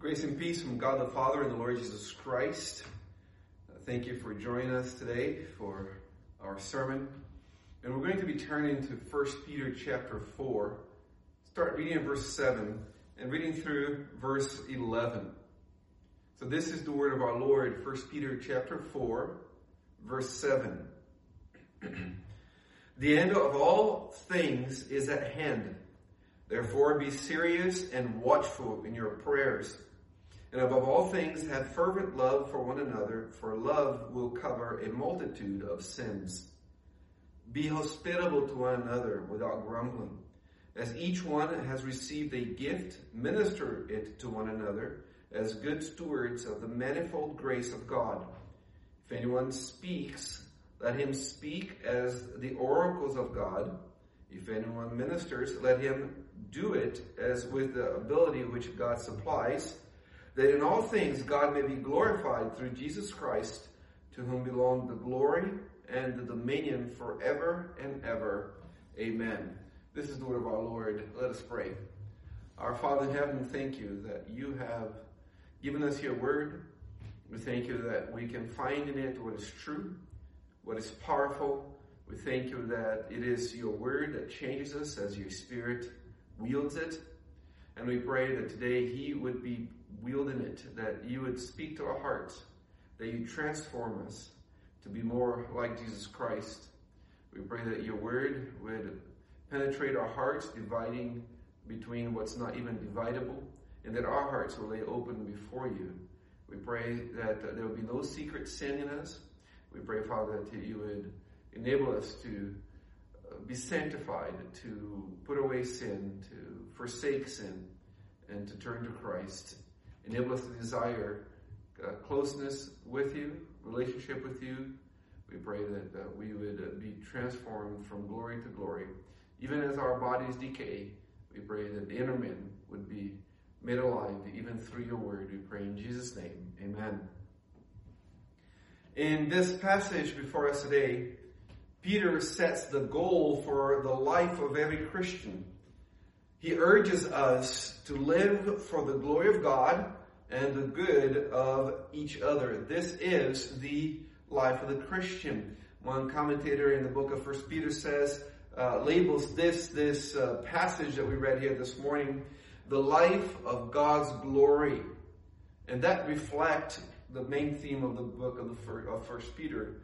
Grace and peace from God the Father and the Lord Jesus Christ. Uh, Thank you for joining us today for our sermon. And we're going to be turning to 1 Peter chapter 4. Start reading in verse 7 and reading through verse 11. So this is the word of our Lord, 1 Peter chapter 4, verse 7. the end of all things is at hand. Therefore be serious and watchful in your prayers. And above all things, have fervent love for one another, for love will cover a multitude of sins. Be hospitable to one another without grumbling. As each one has received a gift, minister it to one another as good stewards of the manifold grace of God. If anyone speaks, let him speak as the oracles of God. If anyone ministers, let him do it as with the ability which God supplies that in all things God may be glorified through Jesus Christ, to whom belong the glory and the dominion forever and ever. Amen. This is the word of our Lord. Let us pray. Our Father in heaven, thank you that you have given us your word. We thank you that we can find in it what is true, what is powerful. We thank you that it is your word that changes us as your spirit wields it. And we pray that today he would be wielding it, that you would speak to our hearts, that you transform us to be more like Jesus Christ. We pray that your word would penetrate our hearts, dividing between what's not even dividable, and that our hearts will lay open before you. We pray that there will be no secret sin in us. We pray, Father, that you would enable us to uh, be sanctified, to put away sin, to forsake sin, and to turn to Christ. Enable us to desire uh, closeness with you, relationship with you. We pray that uh, we would uh, be transformed from glory to glory. Even as our bodies decay, we pray that the inner man would be made alive even through your word. We pray in Jesus' name. Amen. In this passage before us today, Peter sets the goal for the life of every Christian. He urges us to live for the glory of God and the good of each other. This is the life of the Christian. One commentator in the book of First Peter says, uh, labels this this uh, passage that we read here this morning, the life of God's glory, and that reflects the main theme of the book of the first, of Peter,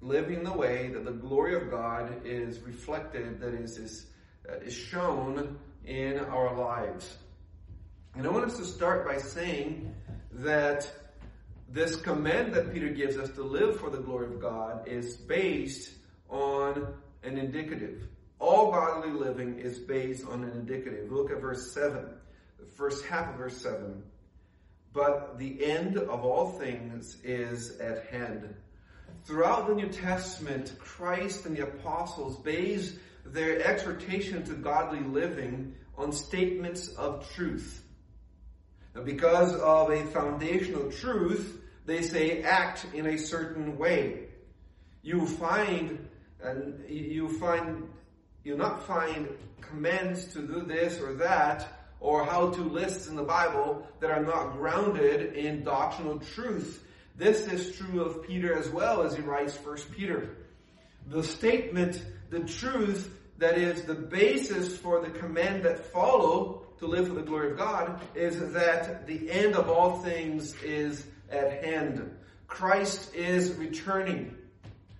living the way that the glory of God is reflected, that is is, uh, is shown in our lives. And I want us to start by saying that this command that Peter gives us to live for the glory of God is based on an indicative. All bodily living is based on an indicative. Look at verse 7, the first half of verse 7. But the end of all things is at hand. Throughout the New Testament, Christ and the apostles base their exhortation to godly living on statements of truth. Because of a foundational truth, they say act in a certain way. You find, and you find, you not find commands to do this or that, or how to lists in the Bible that are not grounded in doctrinal truth. This is true of Peter as well as he writes First Peter. The statement, the truth that is the basis for the command that follow to live for the glory of God is that the end of all things is at hand. Christ is returning.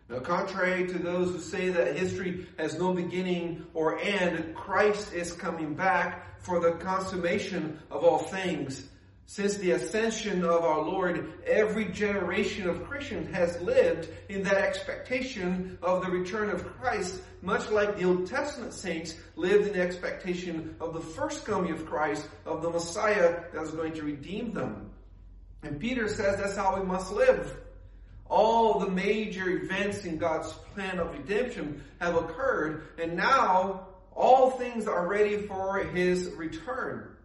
Now, contrary to those who say that history has no beginning or end, Christ is coming back for the consummation of all things. Since the ascension of our Lord, every generation of Christians has lived in that expectation of the return of Christ, much like the Old Testament saints lived in expectation of the first coming of Christ, of the Messiah that was going to redeem them. And Peter says that's how we must live. All the major events in God's plan of redemption have occurred, and now all things are ready for His return.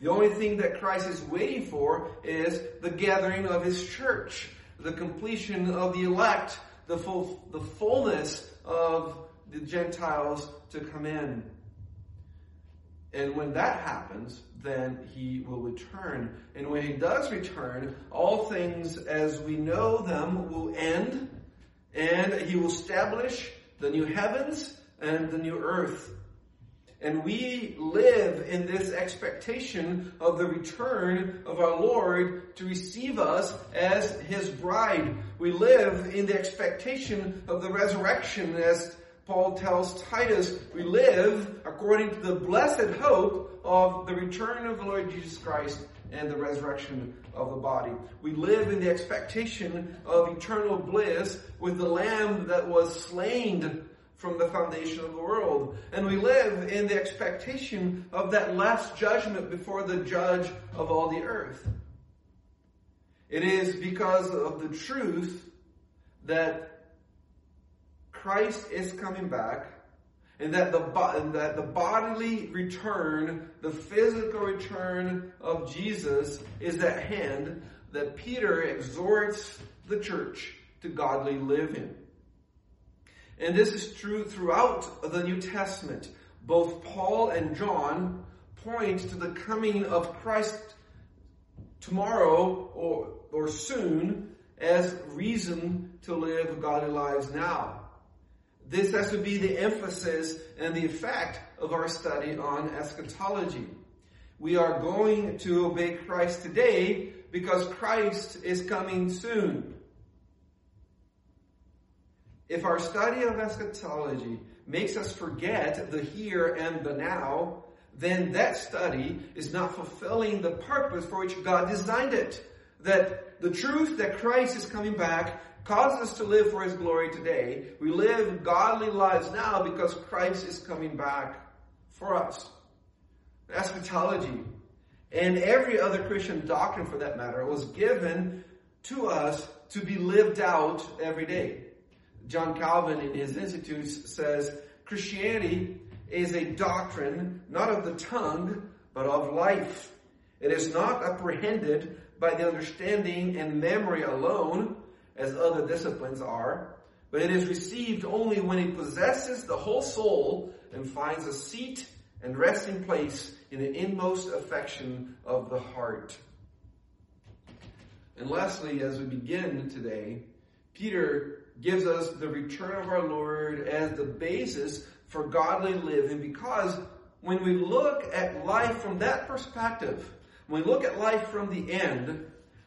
The only thing that Christ is waiting for is the gathering of His church, the completion of the elect, the full, the fullness of the Gentiles to come in. And when that happens, then he will return. And when he does return, all things as we know them will end, and he will establish the new heavens and the new earth. And we live in this expectation of the return of our Lord to receive us as His bride. We live in the expectation of the resurrection as Paul tells Titus, we live according to the blessed hope of the return of the Lord Jesus Christ and the resurrection of the body. We live in the expectation of eternal bliss with the Lamb that was slain from the foundation of the world. And we live in the expectation of that last judgment before the judge of all the earth. It is because of the truth that Christ is coming back and that the, that the bodily return, the physical return of Jesus is at hand, that Peter exhorts the church to godly living. And this is true throughout the New Testament. Both Paul and John point to the coming of Christ tomorrow or, or soon as reason to live godly lives now. This has to be the emphasis and the effect of our study on eschatology. We are going to obey Christ today because Christ is coming soon. If our study of eschatology makes us forget the here and the now, then that study is not fulfilling the purpose for which God designed it. That the truth that Christ is coming back causes us to live for His glory today. We live godly lives now because Christ is coming back for us. Eschatology and every other Christian doctrine for that matter was given to us to be lived out every day. John Calvin in his Institutes says, Christianity is a doctrine not of the tongue, but of life. It is not apprehended by the understanding and memory alone, as other disciplines are, but it is received only when it possesses the whole soul and finds a seat and resting place in the inmost affection of the heart. And lastly, as we begin today, Peter gives us the return of our Lord as the basis for godly living because when we look at life from that perspective, when we look at life from the end,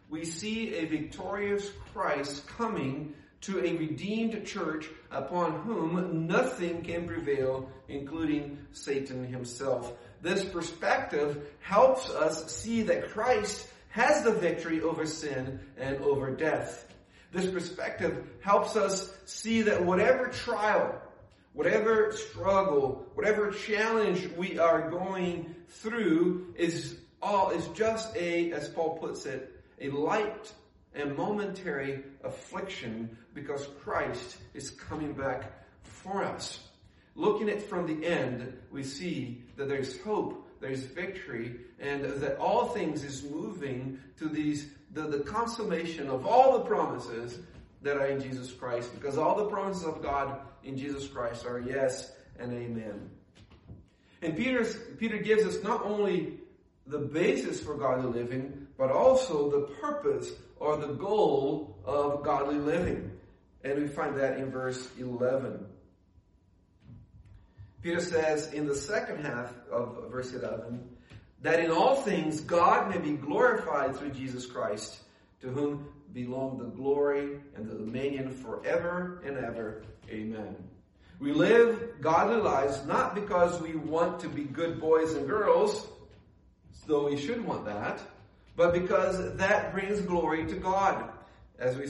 we see a victorious Christ coming to a redeemed church upon whom nothing can prevail, including Satan himself. This perspective helps us see that Christ has the victory over sin and over death. This perspective helps us see that whatever trial, whatever struggle, whatever challenge we are going through is all is just a, as Paul puts it, a light and momentary affliction because Christ is coming back for us. Looking at from the end, we see that there's hope, there's victory, and that all things is moving to these the, the consummation of all the promises that are in Jesus Christ, because all the promises of God in Jesus Christ are yes and amen. And Peter's, Peter gives us not only the basis for godly living, but also the purpose or the goal of godly living. And we find that in verse 11. Peter says in the second half of verse 11 that in all things God may be glorified through Jesus Christ, to whom belong the glory and the dominion forever and ever. Amen. We live godly lives not because we want to be good boys and girls, though we should want that, but because that brings glory to God. As we,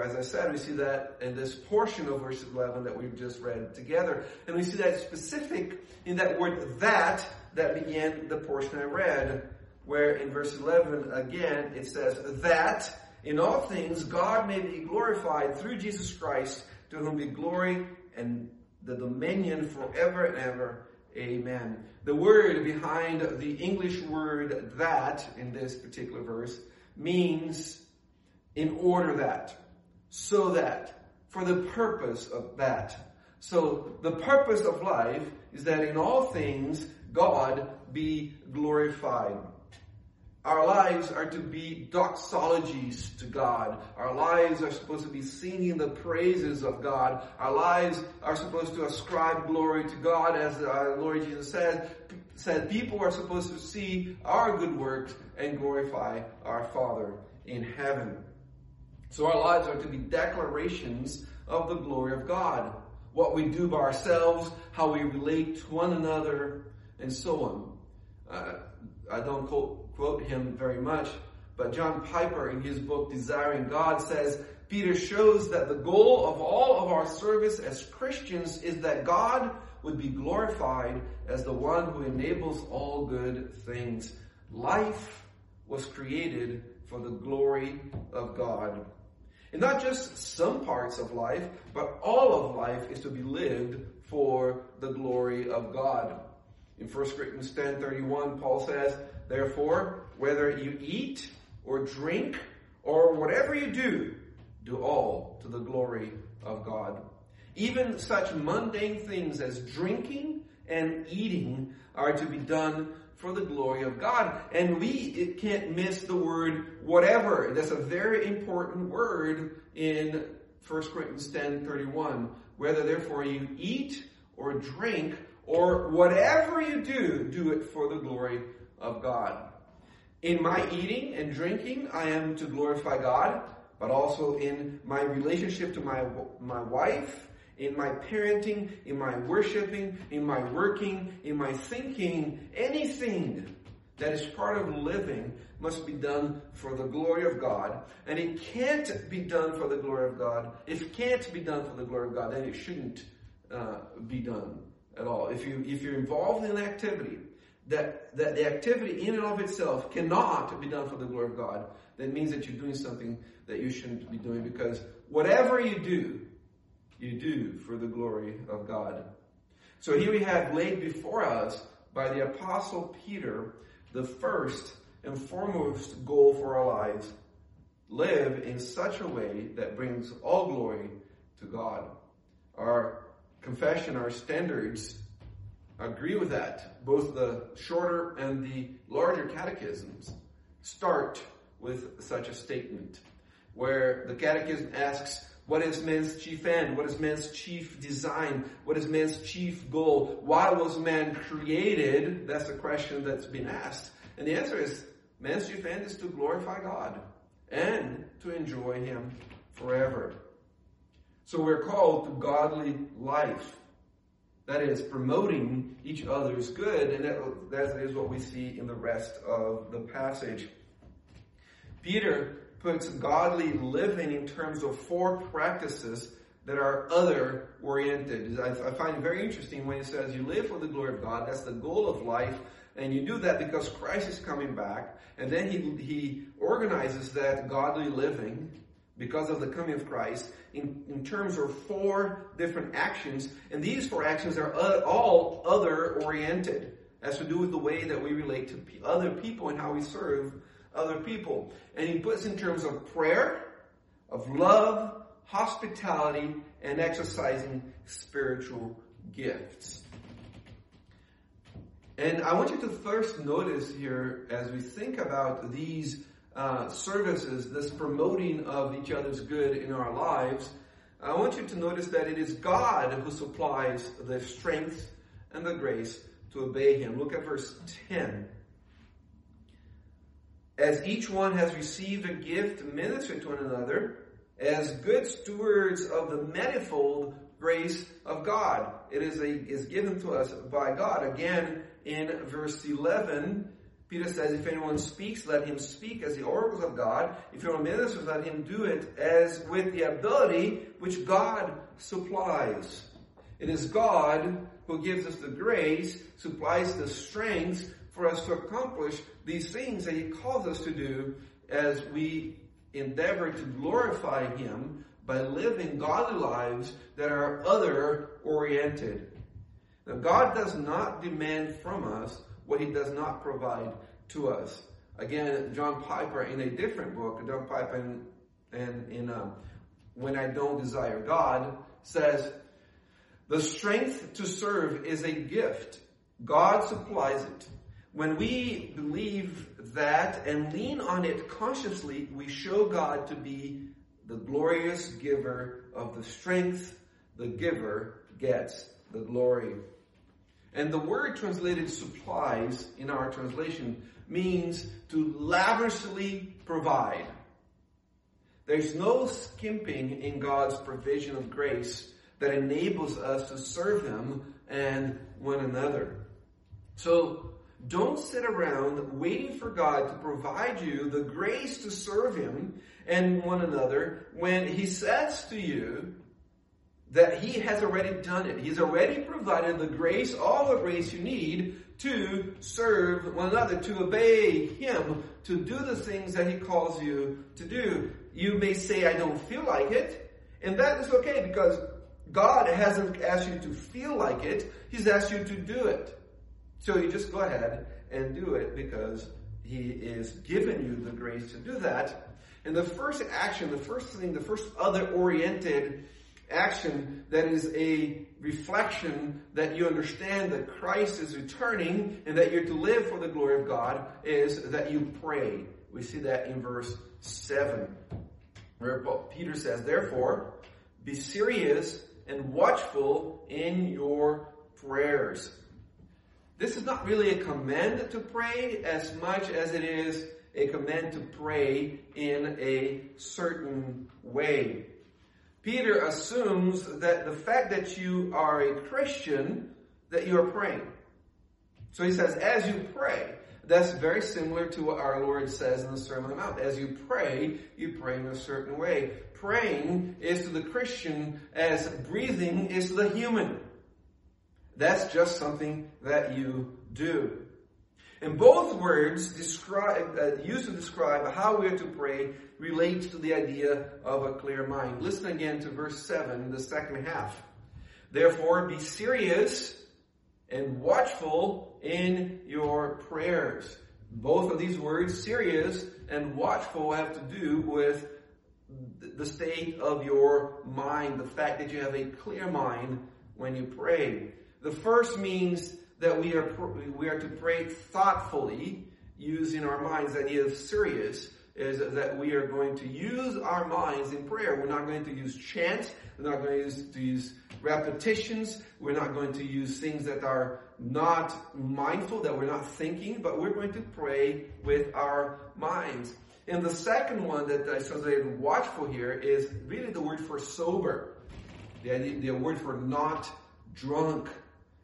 as I said, we see that in this portion of verse 11 that we've just read together. And we see that specific in that word that that began the portion I read, where in verse 11 again it says that in all things God may be glorified through Jesus Christ, to whom be glory and the dominion forever and ever. Amen. The word behind the English word that in this particular verse means in order that, so that, for the purpose of that. So the purpose of life is that in all things God be glorified. Our lives are to be doxologies to God. Our lives are supposed to be singing the praises of God. Our lives are supposed to ascribe glory to God as our uh, Lord Jesus said. Said people are supposed to see our good works and glorify our Father in heaven. So our lives are to be declarations of the glory of God. What we do by ourselves, how we relate to one another, and so on. Uh, I don't quote, quote him very much, but John Piper in his book Desiring God says, Peter shows that the goal of all of our service as Christians is that God would be glorified as the one who enables all good things. Life was created for the glory of God. And not just some parts of life, but all of life is to be lived for the glory of God. In 1 Corinthians 10 31, Paul says, Therefore, whether you eat or drink or whatever you do, do all to the glory of God. Even such mundane things as drinking and eating are to be done for the glory of God. And we can't miss the word whatever. That's a very important word in 1 Corinthians 10 31. Whether therefore you eat or drink or whatever you do, do it for the glory of God. In my eating and drinking, I am to glorify God, but also in my relationship to my, my wife, in my parenting, in my worshiping, in my working, in my thinking, anything that is part of living must be done for the glory of God. And it can't be done for the glory of God. If it can't be done for the glory of God, then it shouldn't uh, be done at all. If you if you're involved in an activity that that the activity in and of itself cannot be done for the glory of God, that means that you're doing something that you shouldn't be doing because whatever you do, you do for the glory of God. So here we have laid before us by the Apostle Peter the first and foremost goal for our lives. Live in such a way that brings all glory to God. Our confession, our standards agree with that. Both the shorter and the larger catechisms start with such a statement where the catechism asks, what is man's chief end? What is man's chief design? What is man's chief goal? Why was man created? That's a question that's been asked. And the answer is, man's chief end is to glorify God and to enjoy Him forever. So we're called to godly life. That is, promoting each other's good, and that, that is what we see in the rest of the passage. Peter puts godly living in terms of four practices that are other oriented. I, I, find it very interesting when he says you live for the glory of God. That's the goal of life. And you do that because Christ is coming back. And then he, he organizes that godly living because of the coming of Christ in, in terms of four different actions. And these four actions are all other oriented. Has to do with the way that we relate to other people and how we serve other people. And he puts in terms of prayer, of love, hospitality, and exercising spiritual gifts. And I want you to first notice here as we think about these uh, services, this promoting of each other's good in our lives, I want you to notice that it is God who supplies the strength and the grace to obey Him. Look at verse 10. As each one has received a gift, minister to one another as good stewards of the manifold grace of God. It is, a, is given to us by God. Again, in verse 11, Peter says, if anyone speaks, let him speak as the oracles of God. If anyone ministers, let him do it as with the ability which God supplies. It is God who gives us the grace, supplies the strength for us to accomplish these things that He calls us to do as we endeavor to glorify Him by living godly lives that are other oriented. Now, God does not demand from us what He does not provide to us. Again, John Piper in a different book, John Piper in, in, in When I Don't Desire God, says, The strength to serve is a gift. God supplies it. When we believe that and lean on it consciously, we show God to be the glorious giver of the strength. The giver gets the glory. And the word translated supplies in our translation means to lavishly provide. There's no skimping in God's provision of grace that enables us to serve Him and one another. So don't sit around waiting for God to provide you the grace to serve Him and one another when He says to you that He has already done it. He's already provided the grace, all the grace you need to serve one another, to obey Him, to do the things that He calls you to do. You may say, I don't feel like it, and that is okay because God hasn't asked you to feel like it, He's asked you to do it. So you just go ahead and do it because He is giving you the grace to do that. And the first action, the first thing, the first other oriented action that is a reflection that you understand that Christ is returning and that you're to live for the glory of God is that you pray. We see that in verse 7, where Peter says, Therefore, be serious and watchful in your prayers. This is not really a command to pray as much as it is a command to pray in a certain way. Peter assumes that the fact that you are a Christian, that you are praying. So he says, as you pray, that's very similar to what our Lord says in the Sermon on the Mount. As you pray, you pray in a certain way. Praying is to the Christian as breathing is to the human. That's just something that you do. And both words describe, uh, used to describe how we are to pray relates to the idea of a clear mind. Listen again to verse 7, the second half. Therefore, be serious and watchful in your prayers. Both of these words, serious and watchful, have to do with the state of your mind, the fact that you have a clear mind when you pray. The first means that we are, we are to pray thoughtfully, using our minds. The idea of serious is that we are going to use our minds in prayer. We're not going to use chant. We're not going to use, to use repetitions. We're not going to use things that are not mindful, that we're not thinking, but we're going to pray with our minds. And the second one that I translated watchful here is really the word for sober. The, idea, the word for not drunk.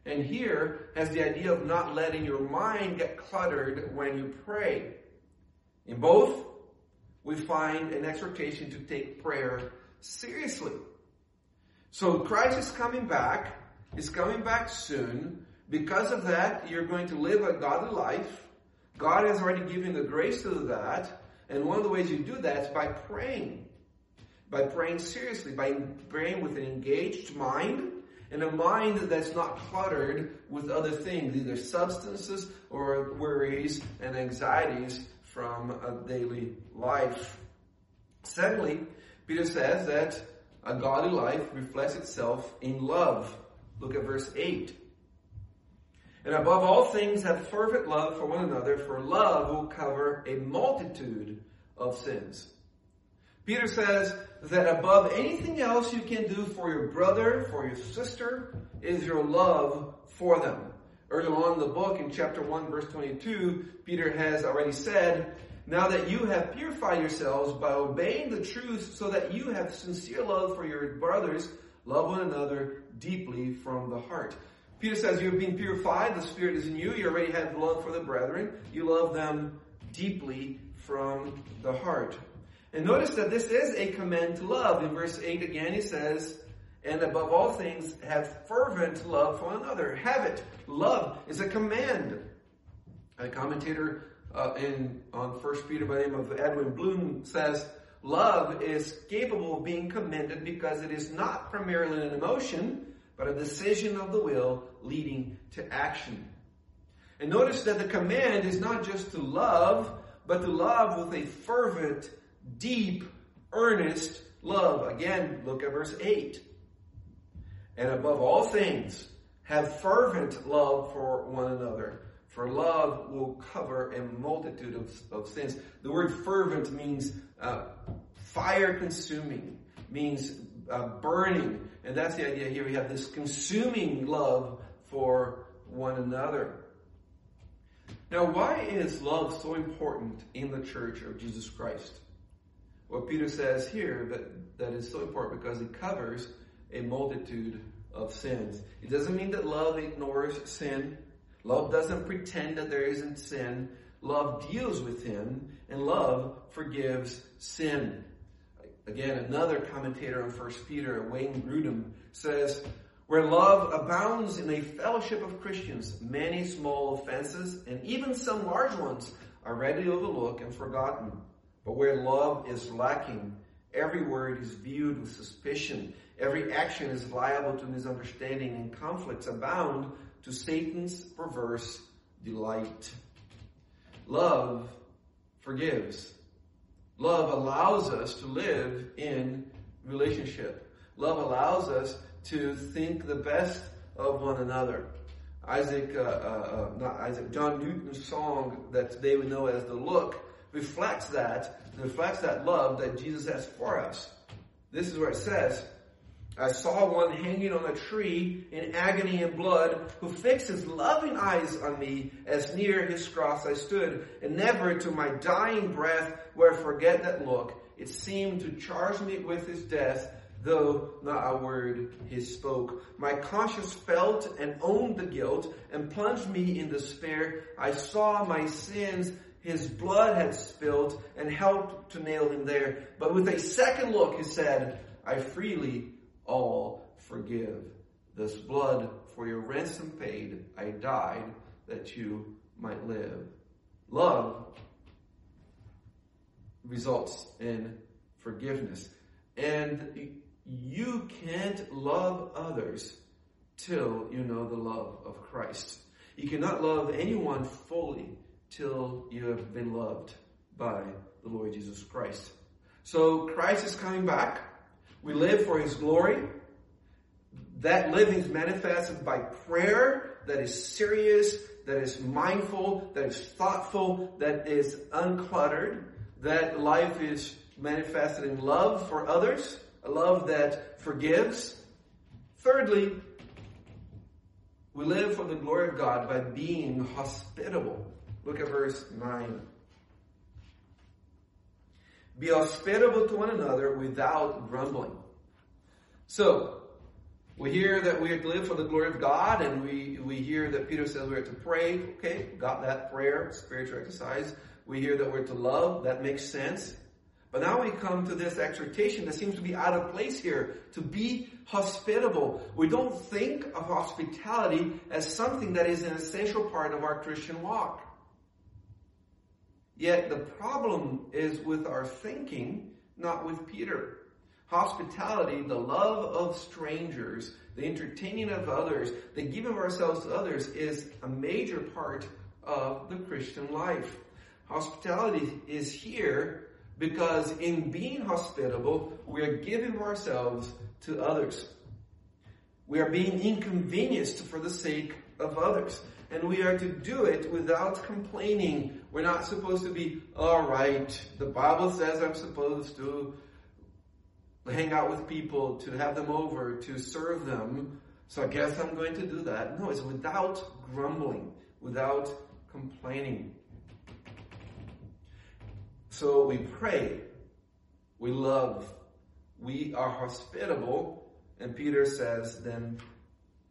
And here has the idea of not letting your mind get cluttered when you pray. In both, we find an exhortation to take prayer seriously. So Christ is coming back, is coming back soon. Because of that, you're going to live a godly life. God has already given the grace to that. And one of the ways you do that is by praying. By praying seriously, by praying with an engaged mind and a mind that's not cluttered with other things, either substances or worries and anxieties from a daily life. Secondly, Peter says that a godly life reflects itself in love. Look at verse 8. And above all things, have fervent love for one another, for love will cover a multitude of sins. Peter says that above anything else you can do for your brother, for your sister, is your love for them. Earlier on in the book, in chapter 1, verse 22, Peter has already said, Now that you have purified yourselves by obeying the truth, so that you have sincere love for your brothers, love one another deeply from the heart. Peter says, You have been purified, the Spirit is in you, you already have love for the brethren, you love them deeply from the heart. And notice that this is a command to love. In verse 8 again, he says, and above all things, have fervent love for one another. Have it. Love is a command. A commentator uh, in on First Peter by the name of Edwin Blum says, love is capable of being commended because it is not primarily an emotion, but a decision of the will leading to action. And notice that the command is not just to love, but to love with a fervent deep, earnest love. Again, look at verse 8. And above all things, have fervent love for one another. For love will cover a multitude of, of sins. The word fervent means uh, fire consuming, means uh, burning. And that's the idea here. We have this consuming love for one another. Now, why is love so important in the church of Jesus Christ? Well, Peter says here that, that is so important because it covers a multitude of sins. It doesn't mean that love ignores sin. Love doesn't pretend that there isn't sin. Love deals with sin, and love forgives sin. Again, another commentator on 1 Peter, Wayne Grudem, says, where love abounds in a fellowship of Christians, many small offenses and even some large ones are readily overlooked and forgotten. But where love is lacking, every word is viewed with suspicion. Every action is liable to misunderstanding and conflicts abound to Satan's perverse delight. Love forgives. Love allows us to live in relationship. Love allows us to think the best of one another. Isaac, uh, uh, uh, not Isaac, John Newton's song that today we know as The Look reflects that, reflects that love that Jesus has for us. This is where it says, I saw one hanging on a tree in agony and blood who fixed his loving eyes on me as near his cross I stood and never to my dying breath where I forget that look. It seemed to charge me with his death though not a word he spoke. My conscience felt and owned the guilt and plunged me in despair. I saw my sins his blood had spilled and helped to nail him there. But with a second look, he said, I freely all forgive. This blood for your ransom paid, I died that you might live. Love results in forgiveness. And you can't love others till you know the love of Christ. You cannot love anyone fully till you have been loved by the Lord Jesus Christ. So Christ is coming back. We live for His glory. That living is manifested by prayer that is serious, that is mindful, that is thoughtful, that is uncluttered. That life is manifested in love for others, a love that forgives. Thirdly, we live for the glory of God by being hospitable. Look at verse 9. Be hospitable to one another without grumbling. So, we hear that we are to live for the glory of God, and we, we hear that Peter says we're to pray. Okay, got that prayer, spiritual exercise. We hear that we're to love. That makes sense. But now we come to this exhortation that seems to be out of place here, to be hospitable. We don't think of hospitality as something that is an essential part of our Christian walk. Yet the problem is with our thinking, not with Peter. Hospitality, the love of strangers, the entertaining of others, the giving of ourselves to others is a major part of the Christian life. Hospitality is here because in being hospitable, we are giving ourselves to others. We are being inconvenienced for the sake of others. And we are to do it without complaining. We're not supposed to be, alright, the Bible says I'm supposed to hang out with people, to have them over, to serve them. So I guess I'm going to do that. No, it's without grumbling, without complaining. So we pray, we love, we are hospitable, and Peter says then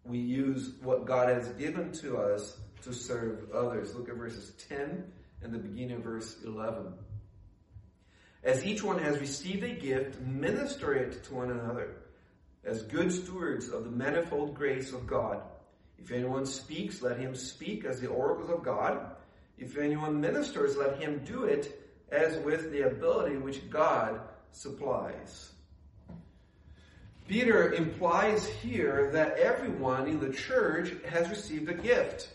we use what God has given to us to serve others. Look at verses 10 and the beginning of verse 11. As each one has received a gift, minister it to one another as good stewards of the manifold grace of God. If anyone speaks, let him speak as the oracles of God. If anyone ministers, let him do it as with the ability which God supplies. Peter implies here that everyone in the church has received a gift.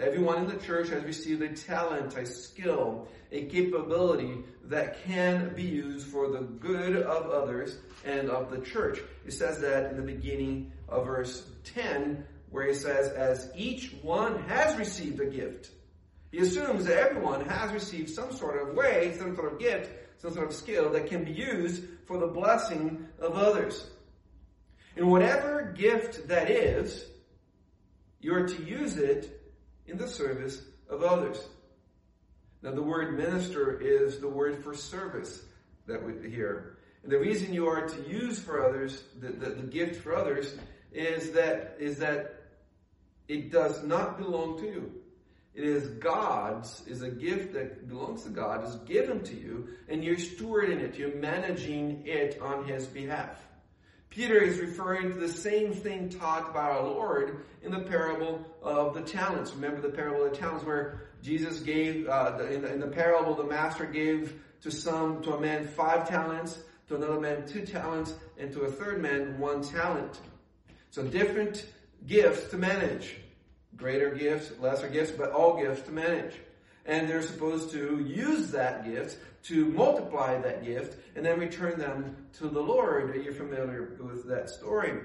Everyone in the church has received a talent, a skill, a capability that can be used for the good of others and of the church. It says that in the beginning of verse 10, where he says, As each one has received a gift. He assumes that everyone has received some sort of way, some sort of gift, some sort of skill that can be used for the blessing of others. And whatever gift that is, you are to use it in the service of others. Now, the word minister is the word for service that we hear. And the reason you are to use for others, the, the, the gift for others, is that, is that it does not belong to you. It is God's, is a gift that belongs to God, is given to you, and you're stewarding it, you're managing it on His behalf. Peter is referring to the same thing taught by our Lord in the parable of the talents. Remember the parable of the talents where Jesus gave, uh, in, the, in the parable, the master gave to some, to a man five talents, to another man two talents, and to a third man one talent. So different gifts to manage. Greater gifts, lesser gifts, but all gifts to manage. And they're supposed to use that gift to multiply that gift and then return them to the Lord. You're familiar with that story.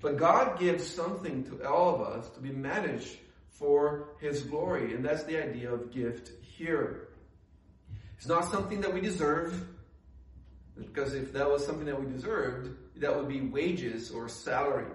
But God gives something to all of us to be managed for His glory. And that's the idea of gift here. It's not something that we deserve, because if that was something that we deserved, that would be wages or salary.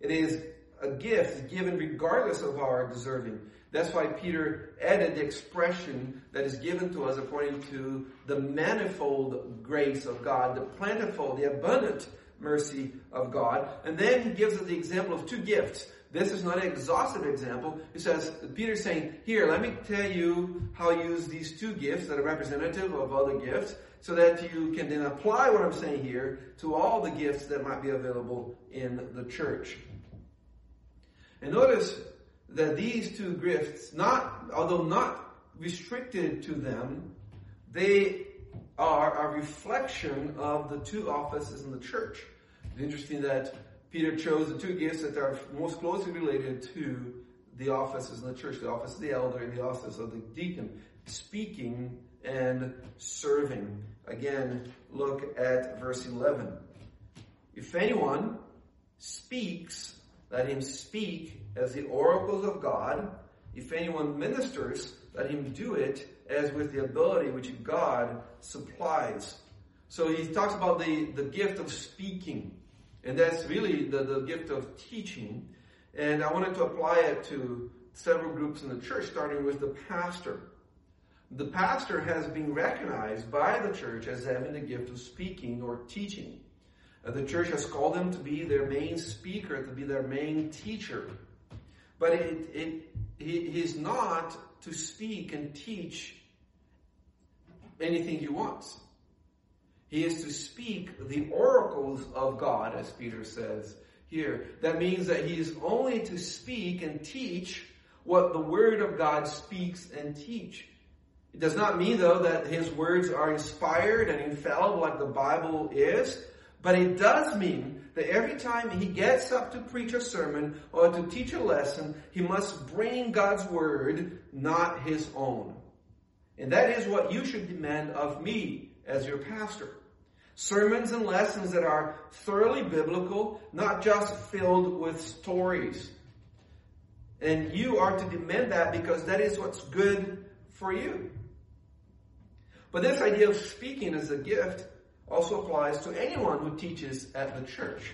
It is a gift given regardless of our deserving. That's why Peter added the expression that is given to us according to the manifold grace of God, the plentiful, the abundant mercy of God. And then he gives us the example of two gifts. This is not an exhaustive example. He says, Peter's saying, here, let me tell you how I use these two gifts that are representative of other gifts so that you can then apply what I'm saying here to all the gifts that might be available in the church. And notice that these two gifts, not, although not restricted to them, they are a reflection of the two offices in the church. It's interesting that Peter chose the two gifts that are most closely related to the offices in the church, the office of the elder and the office of the deacon, speaking and serving. Again, look at verse 11. If anyone speaks, let him speak as the oracles of God. If anyone ministers, let him do it as with the ability which God supplies. So he talks about the, the gift of speaking. And that's really the, the gift of teaching. And I wanted to apply it to several groups in the church, starting with the pastor. The pastor has been recognized by the church as having the gift of speaking or teaching. The church has called him to be their main speaker, to be their main teacher. But it, it, he, he's not to speak and teach anything he wants. He is to speak the oracles of God, as Peter says here. That means that he is only to speak and teach what the Word of God speaks and teach. It does not mean, though, that his words are inspired and infallible like the Bible is, but it does mean that every time he gets up to preach a sermon or to teach a lesson, he must bring God's Word, not his own. And that is what you should demand of me as your pastor. Sermons and lessons that are thoroughly biblical, not just filled with stories. And you are to demand that because that is what's good for you. But this idea of speaking as a gift also applies to anyone who teaches at the church.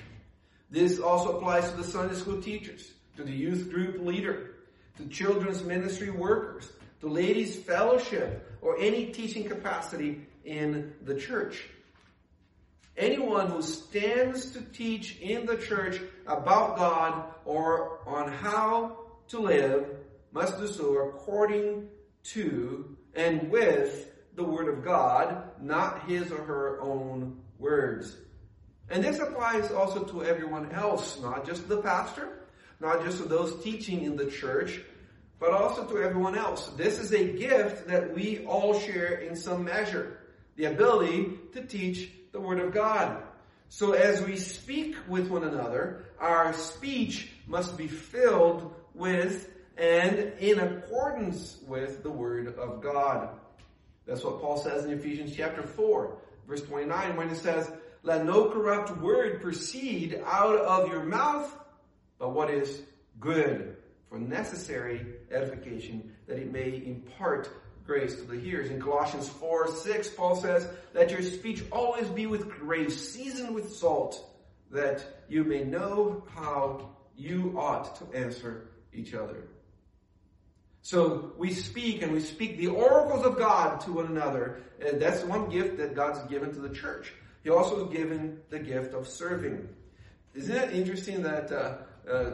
This also applies to the Sunday school teachers, to the youth group leader, to children's ministry workers, to ladies fellowship, or any teaching capacity in the church. Anyone who stands to teach in the church about God or on how to live must do so according to and with the Word of God, not his or her own words. And this applies also to everyone else, not just the pastor, not just to those teaching in the church, but also to everyone else. This is a gift that we all share in some measure. The ability to teach the Word of God. So as we speak with one another, our speech must be filled with and in accordance with the Word of God. That's what Paul says in Ephesians chapter 4, verse 29, when it says, let no corrupt word proceed out of your mouth, but what is good for necessary edification, that it may impart grace to the hearers. In Colossians 4 6, Paul says, Let your speech always be with grace, seasoned with salt, that you may know how you ought to answer each other. So we speak and we speak the oracles of God to one another. And that's one gift that God's given to the church. He also has given the gift of serving. Isn't it interesting that uh, uh,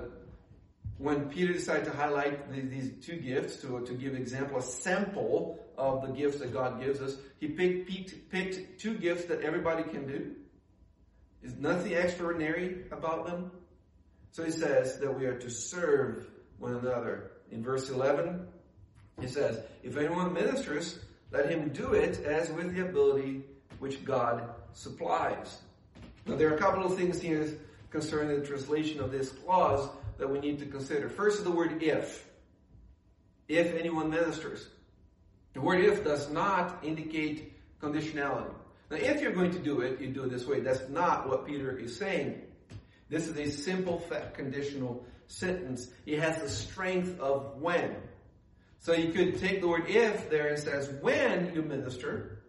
when Peter decided to highlight the, these two gifts, to, to give example, a sample of the gifts that God gives us, he picked, picked, picked two gifts that everybody can do. Is nothing extraordinary about them. So he says that we are to serve one another. In verse 11, he says, If anyone ministers, let him do it as with the ability which God supplies. Now there are a couple of things here concerning the translation of this clause that we need to consider. First is the word if. If anyone ministers. The word if does not indicate conditionality. Now, if you're going to do it, you do it this way. That's not what Peter is saying. This is a simple conditional sentence. It has the strength of when. So you could take the word if there and says when you minister.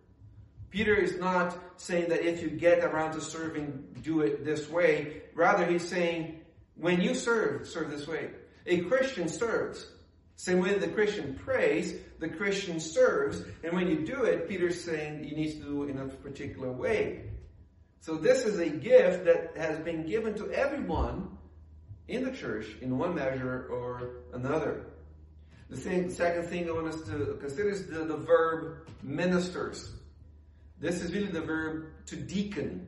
Peter is not saying that if you get around to serving, do it this way. Rather, he's saying when you serve, serve this way. A Christian serves. Same way the Christian prays, the Christian serves. And when you do it, Peter's saying you need to do it in a particular way. So this is a gift that has been given to everyone in the church in one measure or another. The thing, second thing I want us to consider is the, the verb ministers. This is really the verb to deacon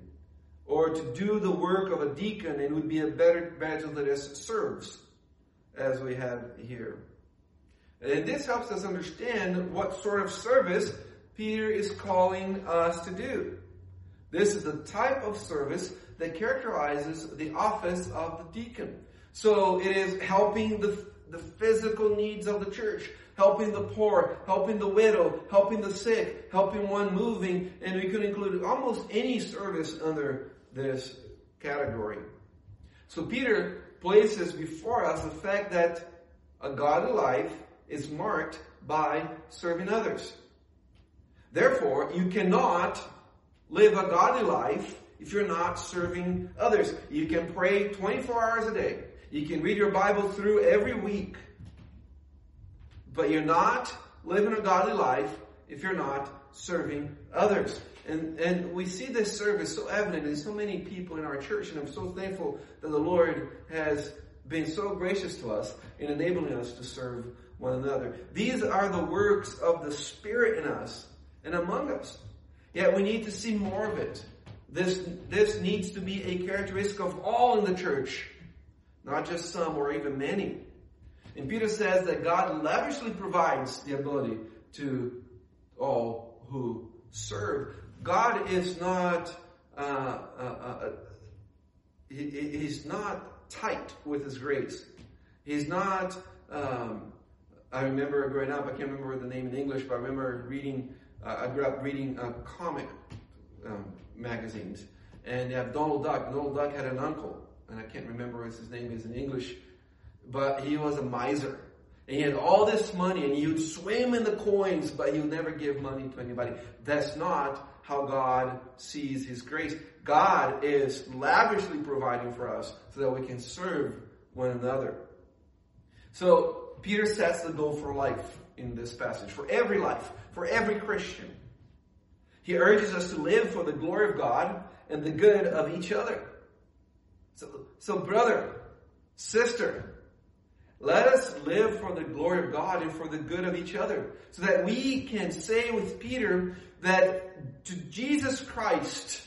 or to do the work of a deacon. It would be a better translated as serves, as we have here. And this helps us understand what sort of service Peter is calling us to do. This is the type of service that characterizes the office of the deacon. So it is helping the, the physical needs of the church, helping the poor, helping the widow, helping the sick, helping one moving, and we could include almost any service under this category. So Peter places before us the fact that a godly life is marked by serving others. Therefore, you cannot live a godly life if you're not serving others. You can pray 24 hours a day. You can read your Bible through every week. But you're not living a godly life if you're not serving others. And, and we see this service so evident in so many people in our church, and I'm so thankful that the Lord has been so gracious to us in enabling us to serve one another. These are the works of the Spirit in us and among us. Yet we need to see more of it. This, this needs to be a characteristic of all in the church, not just some or even many. And Peter says that God lavishly provides the ability to all who serve. God is not, uh, uh, uh, he, he's not tight with his grace. He's not, um, I remember growing up, I can't remember the name in English, but I remember reading, uh, I grew up reading uh, comic um, magazines. And you have Donald Duck. Donald Duck had an uncle, and I can't remember what his name is in English, but he was a miser. And he had all this money, and he would swim in the coins, but he would never give money to anybody. That's not how God sees His grace. God is lavishly providing for us so that we can serve one another. So Peter sets the goal for life in this passage, for every life, for every Christian. He urges us to live for the glory of God and the good of each other. So, so brother, sister, let us live for the glory of God and for the good of each other so that we can say with Peter that to Jesus Christ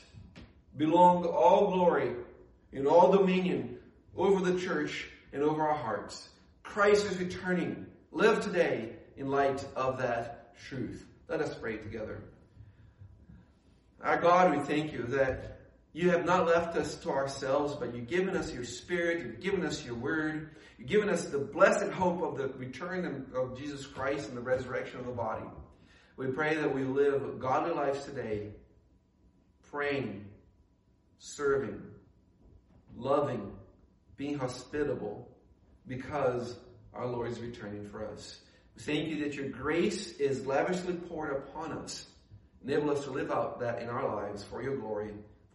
belong all glory and all dominion over the church and over our hearts. Christ is returning. Live today in light of that truth. Let us pray together. Our God, we thank you that you have not left us to ourselves, but you've given us your spirit, you've given us your word, you've given us the blessed hope of the return of Jesus Christ and the resurrection of the body. We pray that we live godly lives today, praying, serving, loving, being hospitable, because our Lord is returning for us. We thank you that your grace is lavishly poured upon us. Enable us to live out that in our lives for your glory.